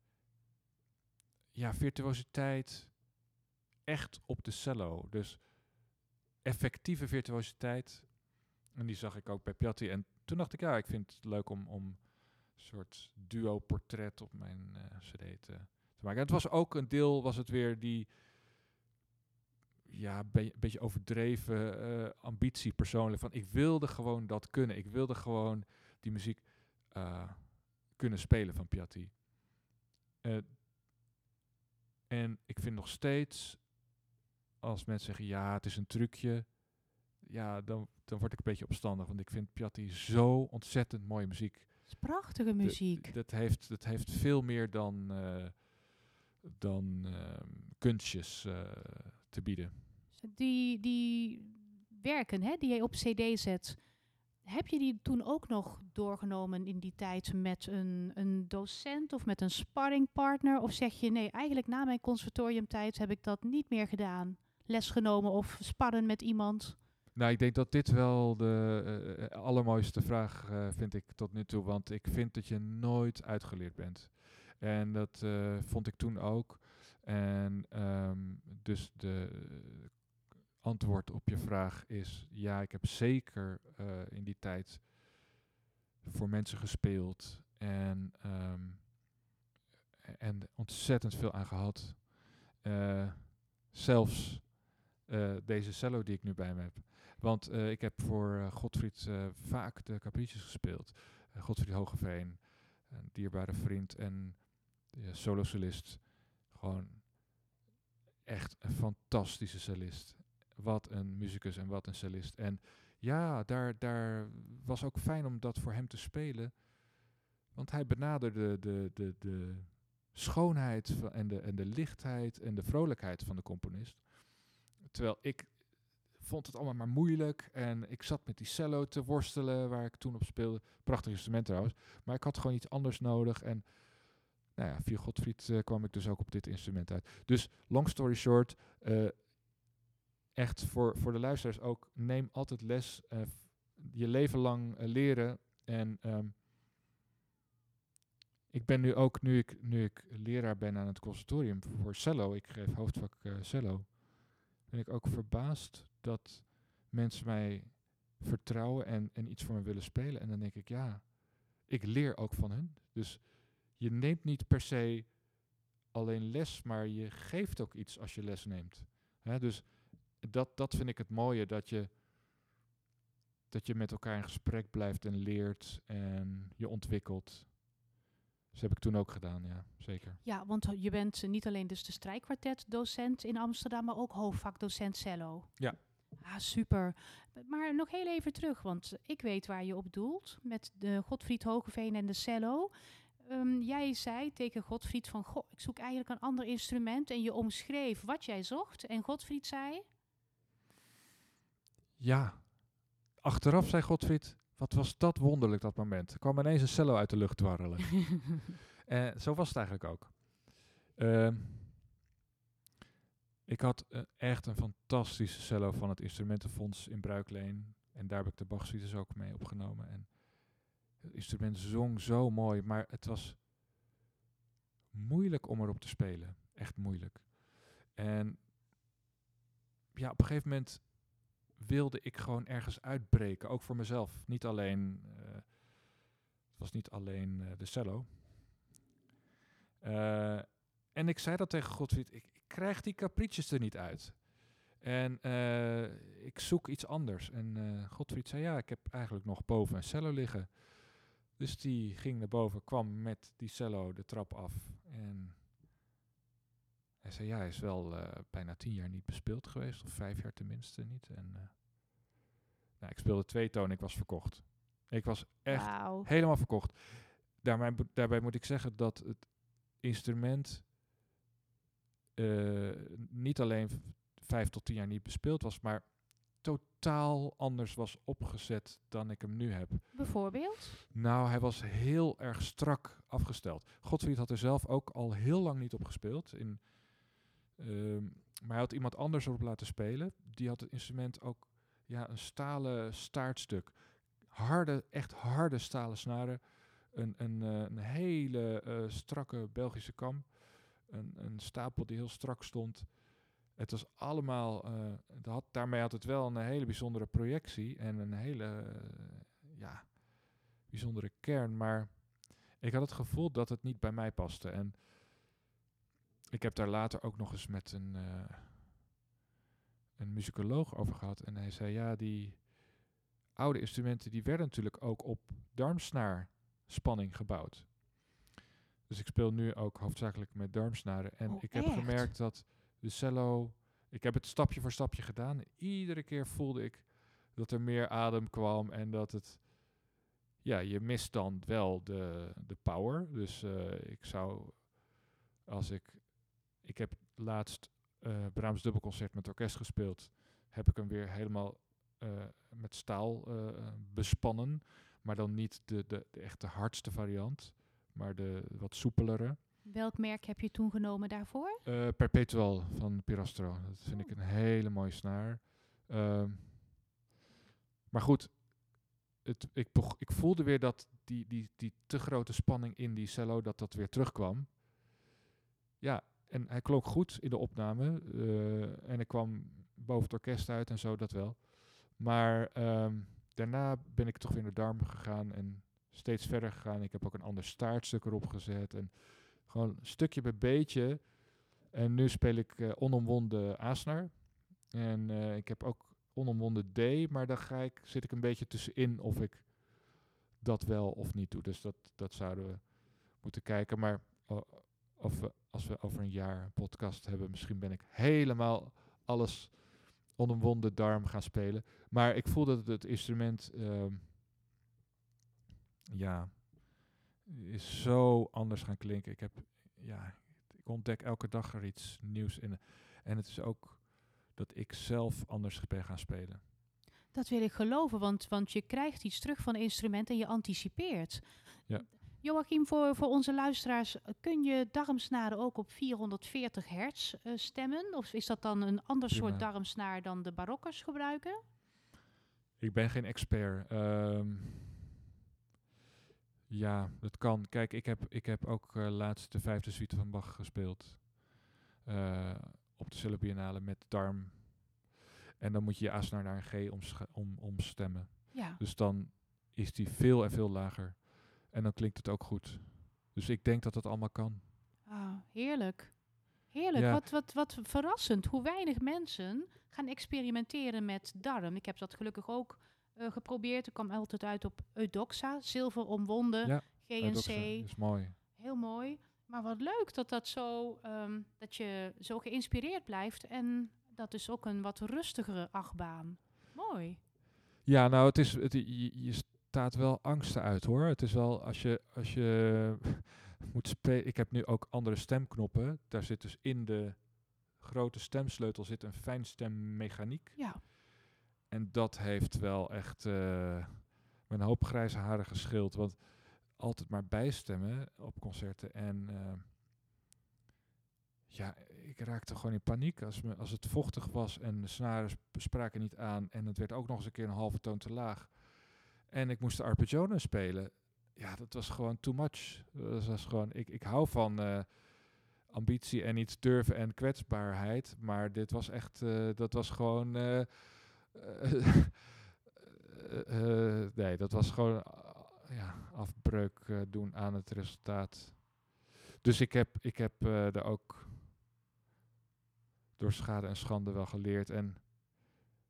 ja, virtuositeit echt op de cello. Dus effectieve virtuositeit. En die zag ik ook bij Piatti. En toen dacht ik, ja, ik vind het leuk om, om een soort duo-portret op mijn eh, cd te, te maken. En het was ook een deel, was het weer die ja, een beetje overdreven eh, ambitie persoonlijk. Van ik wilde gewoon dat kunnen. Ik wilde gewoon die muziek eh, kunnen spelen van Piatti. Eh, en ik vind nog steeds, als mensen zeggen, ja, het is een trucje. Ja, dan, dan word ik een beetje opstandig. Want ik vind Piatti zo ontzettend mooie muziek. Het is prachtige muziek. dat, heeft, dat heeft veel meer dan, dan ehm, kunstjes te bieden. Die, die werken hè, die je op cd zet, heb je die toen ook nog doorgenomen in die tijd met een, een docent of met een sparringpartner? Of zeg je nee, eigenlijk na mijn conservatoriumtijd heb ik dat niet meer gedaan? Lesgenomen of sparren met iemand? Nou, ik denk dat dit wel de eh, eh, allermooiste vraag eh, vind ik tot nu toe. Want ik vind dat je nooit uitgeleerd bent. En dat vond ik toen ook. En ehm, dus de antwoord op je vraag is ja, ik heb zeker eh, in die tijd voor mensen gespeeld. En, ehm, en ontzettend veel aan gehad. eh, zelfs eh, deze cello die ik nu bij me heb. Want ik heb voor Godfried vaak de capricces gespeeld. Godfried Hogeveen, een dierbare vriend en ja, solo-solist. Gewoon echt een fantastische cellist. Wat een muzikus en wat een cellist. En ja, daar, daar was ook fijn om dat voor hem te spelen. Want hij benaderde de, de, de schoonheid en de, en de lichtheid en de vrolijkheid van de componist. Terwijl ik vond het allemaal maar moeilijk. En ik zat met die cello te worstelen waar ik toen op speelde. Prachtig instrument trouwens. Maar ik had gewoon iets anders nodig. En nou ja, via Godfried eh, kwam ik dus ook op dit instrument uit. Dus long story short, eh, echt voor, voor de luisteraars ook, neem altijd les. eh, je leven lang eh, leren. En ehm, ik ben nu ook, nu ik, nu ik leraar ben aan het conservatorium voor cello, ik geef hoofdvak eh, cello, ben ik ook verbaasd dat mensen mij vertrouwen en, en iets voor me willen spelen. En dan denk ik, ja, ik leer ook van hun. Dus je neemt niet per se alleen les, maar je geeft ook iets als je les neemt. Hè, dus dat, dat vind ik het mooie, dat je, dat je met elkaar in gesprek blijft en leert en je ontwikkelt. Dus heb ik toen ook gedaan, ja, zeker. Ja, want je bent niet alleen dus de strijkkwartetdocent in Amsterdam, maar ook hoofdvakdocent cello. Ja. Ah, super. Maar nog heel even terug, want ik weet waar je op doelt met de Godfried Hogeveen en de cello. Ehm, jij zei tegen Godfried van, goh, ik zoek eigenlijk een ander instrument. En je omschreef wat jij zocht. En Godfried zei, Ja, achteraf zei Godfried, wat was dat wonderlijk dat moment. Er kwam ineens een cello uit de lucht dwarrelen. (laughs) En zo was het eigenlijk ook. Ehm, ik had eh, echt een fantastische cello van het Instrumentenfonds in Bruikleen. En daar heb ik de Bach-suites ook mee opgenomen. En het instrument zong zo mooi, maar het was moeilijk om erop te spelen. Echt moeilijk. En ja, op een gegeven moment wilde ik gewoon ergens uitbreken, ook voor mezelf. Niet alleen, eh, het was niet alleen eh, de cello. Eh, en ik zei dat tegen Godfried, ik, ik krijg die caprices er niet uit. En ik zoek iets anders. En Godfried zei, ja, ik heb eigenlijk nog boven een cello liggen. Dus die ging naar boven, kwam met die cello de trap af. En hij zei, ja, hij is wel eh, bijna tien jaar niet bespeeld geweest. Of vijf jaar tenminste niet. En eh, nou, ik speelde twee tonen, ik was verkocht. Ik was echt helemaal verkocht. Daarbij, daarbij moet ik zeggen dat het instrument eh, niet alleen vijf tot tien jaar niet bespeeld was, maar totaal anders was opgezet dan ik hem nu heb. Bijvoorbeeld? Nou, hij was heel erg strak afgesteld. Godfried had er zelf ook al heel lang niet op gespeeld. In, ehm, maar hij had iemand anders erop laten spelen. Die had het instrument ook ja, een stalen staartstuk. Harde, echt harde stalen snaren. Een, een, eh, een hele eh, strakke Belgische kam. Een, een stapel die heel strak stond. Het was allemaal, eh, had, daarmee had het wel een hele bijzondere projectie en een hele, ja, bijzondere kern, maar ik had het gevoel dat het niet bij mij paste. En ik heb daar later ook nog eens met een, eh, een muzikoloog over gehad. En hij zei, ja, die oude instrumenten die werden natuurlijk ook op darmsnaarspanning gebouwd. Dus ik speel nu ook hoofdzakelijk met darmsnaren. En Oh, ik heb echt? gemerkt dat de cello... Ik heb het stapje voor stapje gedaan. Iedere keer voelde ik dat er meer adem kwam en dat het ja, je mist dan wel de, de power. Dus eh, ik zou, als ik, ik heb laatst eh Brahms dubbelconcert met orkest gespeeld, heb ik hem weer helemaal eh, met staal eh, bespannen, maar dan niet de, de, de echte hardste variant, maar de wat soepelere. Welk merk heb je toen genomen daarvoor? Perpetual van Pirastro. Dat vind ik een hele mooie snaar. Ehm, maar goed, het, ik, ik voelde weer dat die, die, die te grote spanning in die cello, dat dat weer terugkwam. Ja, en hij klonk goed in de opname. eh, en ik kwam boven het orkest uit en zo, dat wel. Maar ehm, daarna ben ik toch weer naar Darm gegaan en steeds verder gegaan. Ik heb ook een ander staartstuk erop gezet. En gewoon stukje bij beetje En nu speel ik eh, onomwonden Asnar. En eh, ik heb ook onomwonden D, maar daar ga ik, zit ik een beetje tussenin of ik dat wel of niet doe. Dus dat, dat zouden we moeten kijken. Maar o- of we, als we over een jaar een podcast hebben, misschien ben ik helemaal alles onomwonden darm gaan spelen. Maar ik voel dat het instrument, ehm, ja, is zo anders gaan klinken. Ik heb, ja, ik ontdek elke dag er iets nieuws in. En het is ook dat ik zelf anders ben gaan spelen. Dat wil ik geloven, want, want je krijgt iets terug van een instrument en je anticipeert. Ja. Joachim, voor, voor onze luisteraars, kun je darmsnaren ook op 440 hertz eh, stemmen? Of is dat dan een ander Prima. soort darmsnaar dan de barokkers gebruiken? Ik ben geen expert. Ehm, ja, dat kan. Kijk, ik heb, ik heb ook eh, laatst de vijfde suite van Bach gespeeld. eh, op de Cello met darm. En dan moet je je asnaar naar een G omscha- om, omstemmen. Ja. Dus dan is die veel en veel lager. En dan klinkt het ook goed. Dus ik denk dat dat allemaal kan. Ah, heerlijk. Heerlijk. Ja. Wat, wat, wat verrassend hoe weinig mensen gaan experimenteren met darm. Ik heb dat gelukkig ook eh, geprobeerd. Ik kwam altijd uit op Eudoxa, zilver omwonden, Ja, GNC. is mooi. Heel mooi. Maar wat leuk dat, dat, zo, ehm, dat je zo geïnspireerd blijft. En dat is ook een wat rustigere achtbaan. Mooi. Ja, nou, het is, het, je, je staat wel angsten uit hoor. Het is wel als je, als je (laughs) moet spelen. Ik heb nu ook andere stemknoppen. Daar zit dus in de grote stemsleutel zit een fijnstemmechaniek. Ja. En dat heeft wel echt eh een hoop grijze haren geschild. Want altijd maar bijstemmen op concerten. En eh, ja, ik raakte gewoon in paniek als, me, als het vochtig was en de snaren sp- spraken niet aan. En het werd ook nog eens een keer een halve toon te laag. En ik moest de arpeggione spelen. Ja, dat was gewoon too much. Dat was gewoon, ik, ik hou van eh, ambitie en iets durven en kwetsbaarheid. Maar dit was echt, eh, dat was gewoon... eh, (laughs) nee, dat was gewoon ja, afbreuk doen aan het resultaat. Dus ik heb, ik heb er ook door schade en schande wel geleerd en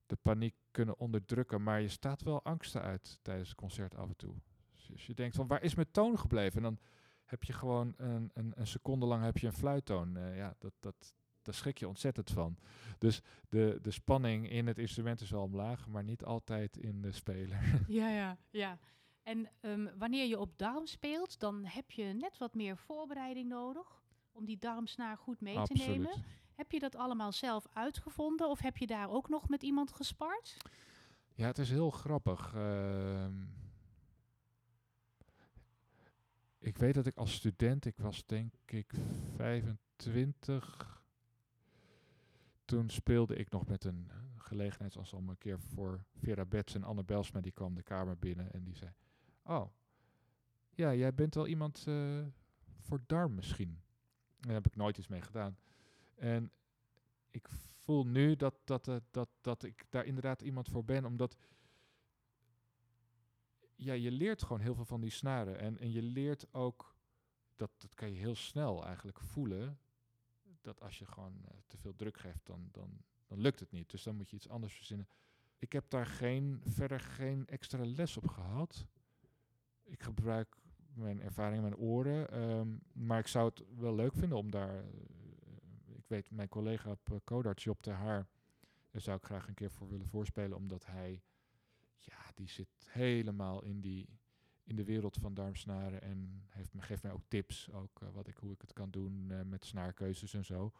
de paniek kunnen onderdrukken. Maar je staat wel angsten uit tijdens het concert af en toe. Dus als je denkt van waar is mijn toon gebleven? En dan heb je gewoon een, een, een seconde lang heb je een fluittoon. Eh, ja, dat, dat, daar schrik je ontzettend van. Dus de, de spanning in het instrument is wel omlaag, maar niet altijd in de speler. (laughs) Ja, ja, ja. En ehm, wanneer je op darm speelt, dan heb je net wat meer voorbereiding nodig om die darmsnaar goed mee te nemen. Heb je dat allemaal zelf uitgevonden of heb je daar ook nog met iemand gespart? Ja, het is heel grappig. Ehm, ik weet dat ik als student, ik was denk ik 25. Toen speelde ik nog met een gelegenheidsensemble een keer voor Vera Bets en Anne Belsma. Die kwam de kamer binnen en die zei... Oh, ja, jij bent wel iemand eh, voor darm misschien. Daar heb ik nooit iets mee gedaan. En ik voel nu dat, dat, eh, dat, dat ik daar inderdaad iemand voor ben, omdat ja, je leert gewoon heel veel van die snaren. En, en je leert ook, dat, dat kan je heel snel eigenlijk voelen, dat als je gewoon eh, te veel druk geeft, dan, dan, dan lukt het niet. Dus dan moet je iets anders verzinnen. Ik heb daar geen, verder geen extra les op gehad. Ik gebruik mijn ervaring, mijn oren. ehm, maar ik zou het wel leuk vinden om daar... eh, weet, mijn collega op uh, Codarts, Job ter Haar... daar zou ik graag een keer voor willen voorspelen, omdat hij... Ja, die zit helemaal in, die, in de wereld van darmsnaren en heeft geeft mij ook tips, ook, eh, wat ik, hoe ik het kan doen eh, met snaarkeuzes en zo.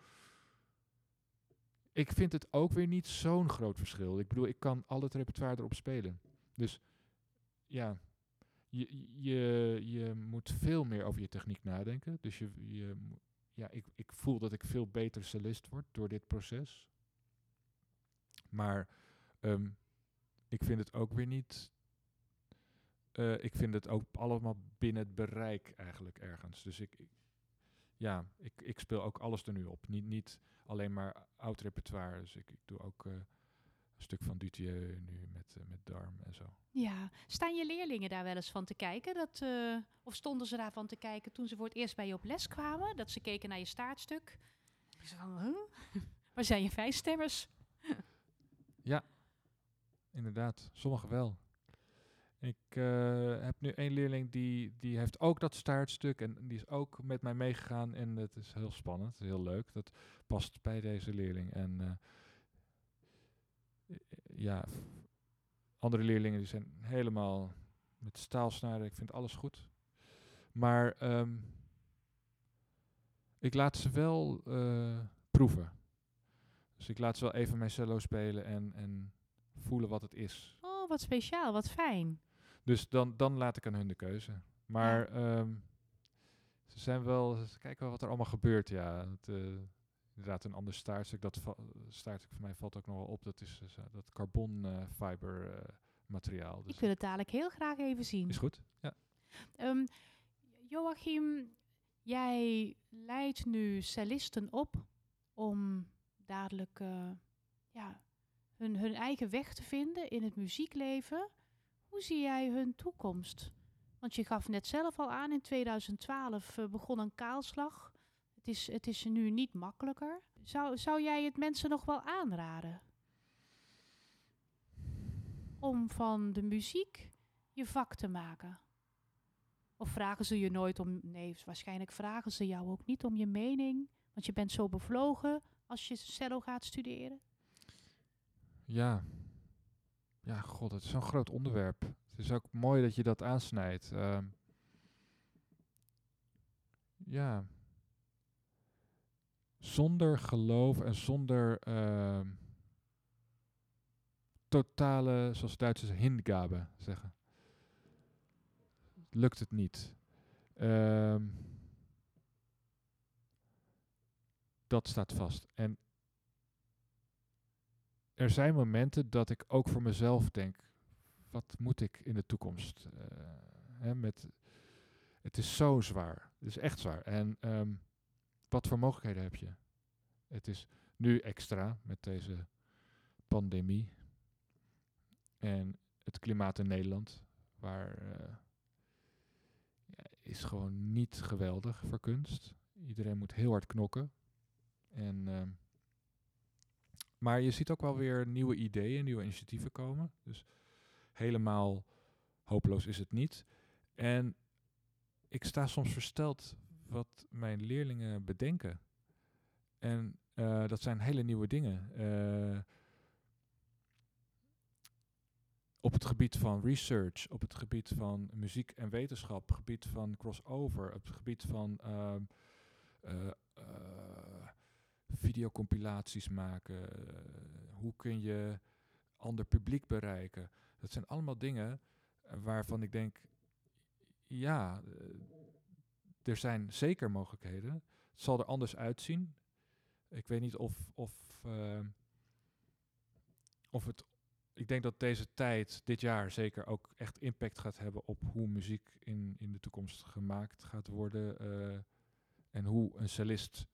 Ik vind het ook weer niet zo'n groot verschil. Ik bedoel, ik kan al het repertoire erop spelen. Dus ja, je, je, je moet veel meer over je techniek nadenken. Dus je, je, ja, ik, ik voel dat ik veel beter cellist word door dit proces. Maar ehm, ik vind het ook weer niet. eh, ik vind het ook allemaal binnen het bereik eigenlijk ergens. Dus ik, ja, ik, ik speel ook alles er nu op. Niet, niet alleen maar oud repertoire. Dus ik, ik doe ook eh, stuk van Dutilleux nu met, eh, met Darm en zo. Ja, staan je leerlingen daar wel eens van te kijken? Dat, eh, of stonden ze daarvan te kijken toen ze voor het eerst bij je op les kwamen? Dat ze keken naar je staartstuk? Ik zei van, huh? (laughs) Waar zijn je vijfstemmers? (laughs) Inderdaad, sommigen wel. Ik eh, heb nu één leerling die, die heeft ook dat staartstuk en die is ook met mij meegegaan en het is heel spannend, heel leuk. Dat past bij deze leerling. En eh, ja, andere leerlingen die zijn helemaal met staalsnaren. Ik vind alles goed. Maar ehm, ik laat ze wel eh, proeven. Dus ik laat ze wel even mijn cello spelen en, en voelen wat het is. Oh, wat speciaal, wat fijn. Dus dan, dan laat ik aan hun de keuze. Maar ehm, ze zijn wel, ze kijken wel wat er allemaal gebeurt. Ja, het, eh, inderdaad, een ander staartstuk. Dat staartstuk voor mij valt ook nog wel op. Dat is eh, dat carbon eh, fiber eh, materiaal. Dus Ik wil het dadelijk heel graag even zien. is goed. Ja. Ehm, Joachim, jij leidt nu cellisten op om dadelijk ja, hun, hun eigen weg te vinden in het muziekleven. Hoe zie jij hun toekomst? Want je gaf net zelf al aan, in 2012 eh, begon een kaalslag. Het is, het is nu niet makkelijker. Zou, zou jij het mensen nog wel aanraden? Om van de muziek je vak te maken? Of vragen ze je nooit om. Nee, waarschijnlijk vragen ze jou ook niet om je mening. Want je bent zo bevlogen als je cello gaat studeren. Ja. Ja, god, het is zo'n groot onderwerp. Het is ook mooi dat je dat aansnijdt. Ehm, ja. Zonder geloof en zonder ehm, totale, zoals Duitsers Hingabe zeggen, lukt het niet. Ehm, dat staat vast. En er zijn momenten dat ik ook voor mezelf denk: wat moet ik in de toekomst? Eh, hè, met, het is zo zwaar. Het is echt zwaar. En ehm, wat voor mogelijkheden heb je? Het is nu extra met deze pandemie en het klimaat in Nederland, waar ja, is gewoon niet geweldig voor kunst. Iedereen moet heel hard knokken. En ehm, maar je ziet ook wel weer nieuwe ideeën, nieuwe initiatieven komen. Dus helemaal hopeloos is het niet. En ik sta soms versteld wat mijn leerlingen bedenken. En eh, dat zijn hele nieuwe dingen. Eh, op het gebied van research, op het gebied van muziek en wetenschap, op het gebied van crossover, op het gebied van ehm, eh, videocompilaties maken. hoe kun je ander publiek bereiken? Dat zijn allemaal dingen waarvan ik denk, ja, er zijn zeker mogelijkheden. Het zal er anders uitzien. Ik weet niet of, of, ehm, of het. Ik denk dat deze tijd, dit jaar, zeker ook echt impact gaat hebben op hoe muziek in, in de toekomst gemaakt gaat worden. eh, en hoe een cellist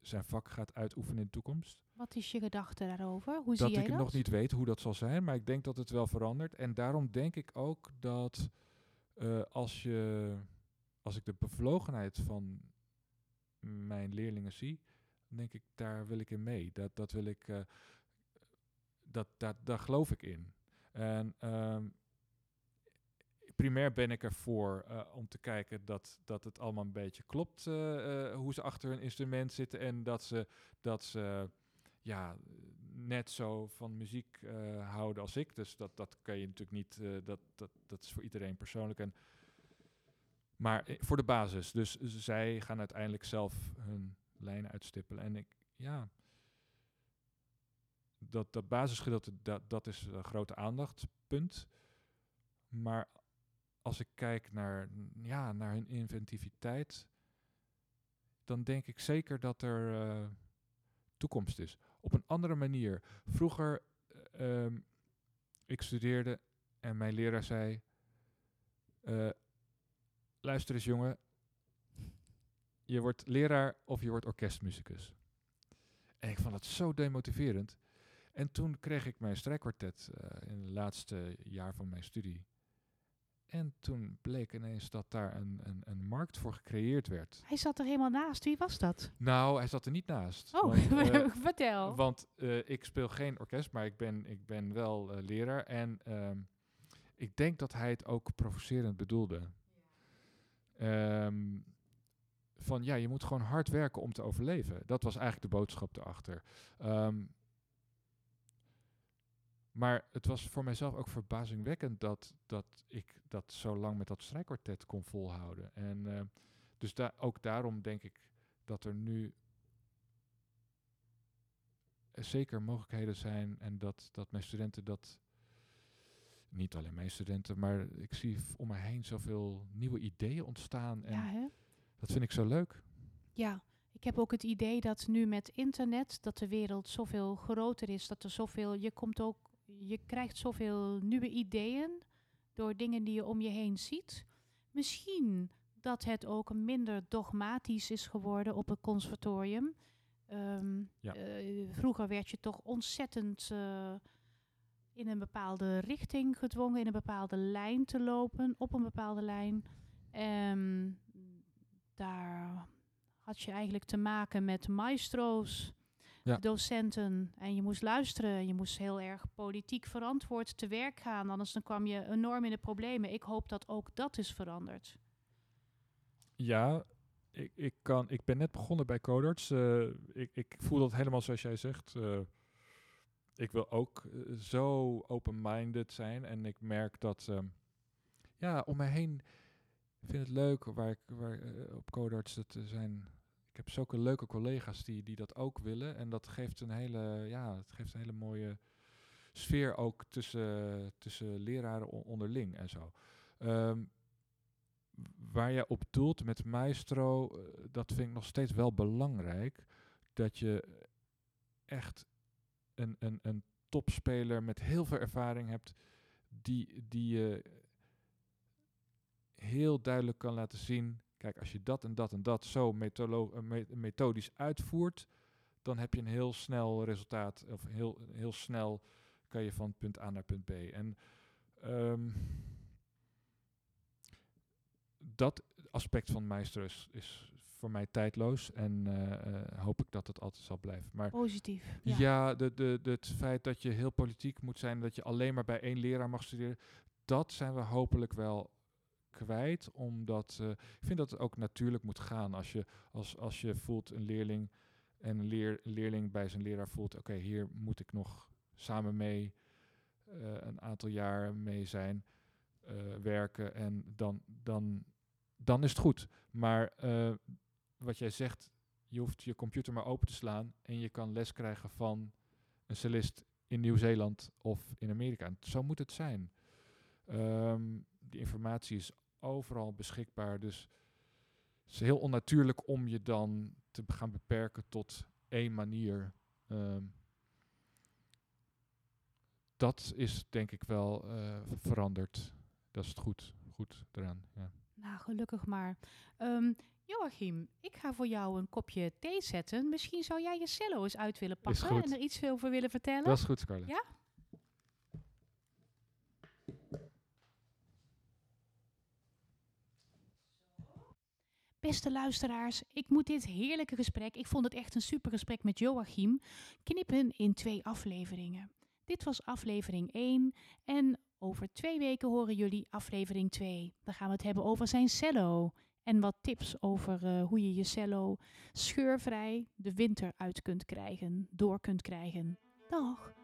zijn vak gaat uitoefenen in de toekomst. Wat is je gedachte daarover? Hoe dat zie jij ik dat? nog niet weet hoe dat zal zijn, maar ik denk dat het wel verandert. En daarom denk ik ook dat eh, als je, als ik de bevlogenheid van mijn leerlingen zie, dan denk ik, daar wil ik in mee. Dat, dat wil ik, eh, dat, dat, daar geloof ik in. En ehm, primair ben ik ervoor eh, om te kijken dat, dat het allemaal een beetje klopt, eh, hoe ze achter hun instrument zitten en dat ze, dat ze ja, net zo van muziek houden als ik. Dus dat, dat kan je natuurlijk niet, dat, dat, dat is voor iedereen persoonlijk. En, maar eh, voor de basis. Dus zij gaan uiteindelijk zelf hun lijnen uitstippelen. En ik, ja, dat, dat basisgedeelte, dat, dat is een grote aandachtspunt. Maar als ik kijk naar, ja, naar hun inventiviteit, dan denk ik zeker dat er eh, toekomst is. Op een andere manier. Vroeger, eh, ehm, ik studeerde en mijn leraar zei, luister eens jongen, je wordt leraar of je wordt orkestmuzikus. En ik vond dat zo demotiverend. En toen kreeg ik mijn strijkkwartet eh, in het laatste jaar van mijn studie. En toen bleek ineens dat daar een, een, een markt voor gecreëerd werd. Hij zat er helemaal naast. Wie was dat? Nou, hij zat er niet naast. Oh, want, (laughs) eh, vertel. want eh, ik speel geen orkest, maar ik ben, ik ben wel leraar. En ehm, ik denk dat hij het ook provocerend bedoelde. Ehm, van ja, je moet gewoon hard werken om te overleven. Dat was eigenlijk de boodschap erachter. Ehm, maar het was voor mijzelf ook verbazingwekkend dat, dat ik dat zo lang met dat strijkkwartet kon volhouden. En eh, dus ook daarom denk ik dat er nu zeker mogelijkheden zijn en dat, dat mijn studenten dat, niet alleen mijn studenten, maar ik zie om me heen zoveel nieuwe ideeën ontstaan. En Ja, hè? dat vind ik zo leuk. Ja, ik heb ook het idee dat nu met internet, dat de wereld zoveel groter is, dat er zoveel, je komt ook, je krijgt zoveel nieuwe ideeën door dingen die je om je heen ziet. Misschien dat het ook minder dogmatisch is geworden op het conservatorium. Ehm, Ja. eh, vroeger werd je toch ontzettend eh, in een bepaalde richting gedwongen, in een bepaalde lijn te lopen, op een bepaalde lijn. Ehm, daar had je eigenlijk te maken met maestro's, Ja. docenten. En je moest luisteren. Je moest heel erg politiek verantwoord te werk gaan. Anders dan kwam je enorm in de problemen. Ik hoop dat ook dat is veranderd. Ja, ik, ik, kan, ik ben net begonnen bij Codarts. Eh, ik, ik voel dat helemaal zoals jij zegt. Eh, ik wil ook eh, zo open-minded zijn. En ik merk dat, ehm, ja, om mij heen vind het leuk waar ik waar, eh, op Codarts eh, zijn. Ik heb zulke leuke collega's die, die dat ook willen. En dat geeft een hele, ja, het geeft een hele mooie sfeer ook tussen, tussen leraren on- onderling en zo. Ehm, waar je op doelt met Maestro, eh, dat vind ik nog steeds wel belangrijk. Dat je echt een, een, een topspeler met heel veel ervaring hebt, die, die je heel duidelijk kan laten zien. Kijk, als je dat en dat en dat zo eh, me- methodisch uitvoert, dan heb je een heel snel resultaat. Of heel, heel snel kan je van punt A naar punt B. En ehm, dat aspect van Meister is, is voor mij tijdloos. En eh, eh, hoop ik dat het altijd zal blijven. Maar Positief. ja, Ja. de, de, de, het feit dat je heel politiek moet zijn, dat je alleen maar bij één leraar mag studeren, dat zijn we hopelijk wel kwijt. Omdat eh, ik vind dat het ook natuurlijk moet gaan. Als je, als, als je voelt een leerling en een leer, leerling bij zijn leraar voelt, oké, hier moet ik nog samen mee een aantal jaar mee zijn, werken en dan, dan, dan is het goed. Maar wat jij zegt, je hoeft je computer maar open te slaan en je kan les krijgen van een cellist in Nieuw-Zeeland of in Amerika. Zo moet het zijn. Ehm, die informatie is overal beschikbaar, dus het is heel onnatuurlijk om je dan te gaan beperken tot één manier. Ehm, dat is denk ik wel eh, veranderd. Dat is het goed, goed eraan. Ja. Nou, gelukkig maar. Ehm, Joachim, ik ga voor jou een kopje thee zetten. Misschien zou jij je cello eens uit willen pakken en er iets over willen vertellen. Dat is goed, Scarlett. Ja? Beste luisteraars, ik moet dit heerlijke gesprek, ik vond het echt een super gesprek met Joachim, knippen in twee afleveringen. Dit was aflevering 1 en over twee weken horen jullie aflevering 2. Dan gaan we het hebben over zijn cello en wat tips over eh, hoe je je cello scheurvrij de winter uit kunt krijgen, door kunt krijgen. Dag!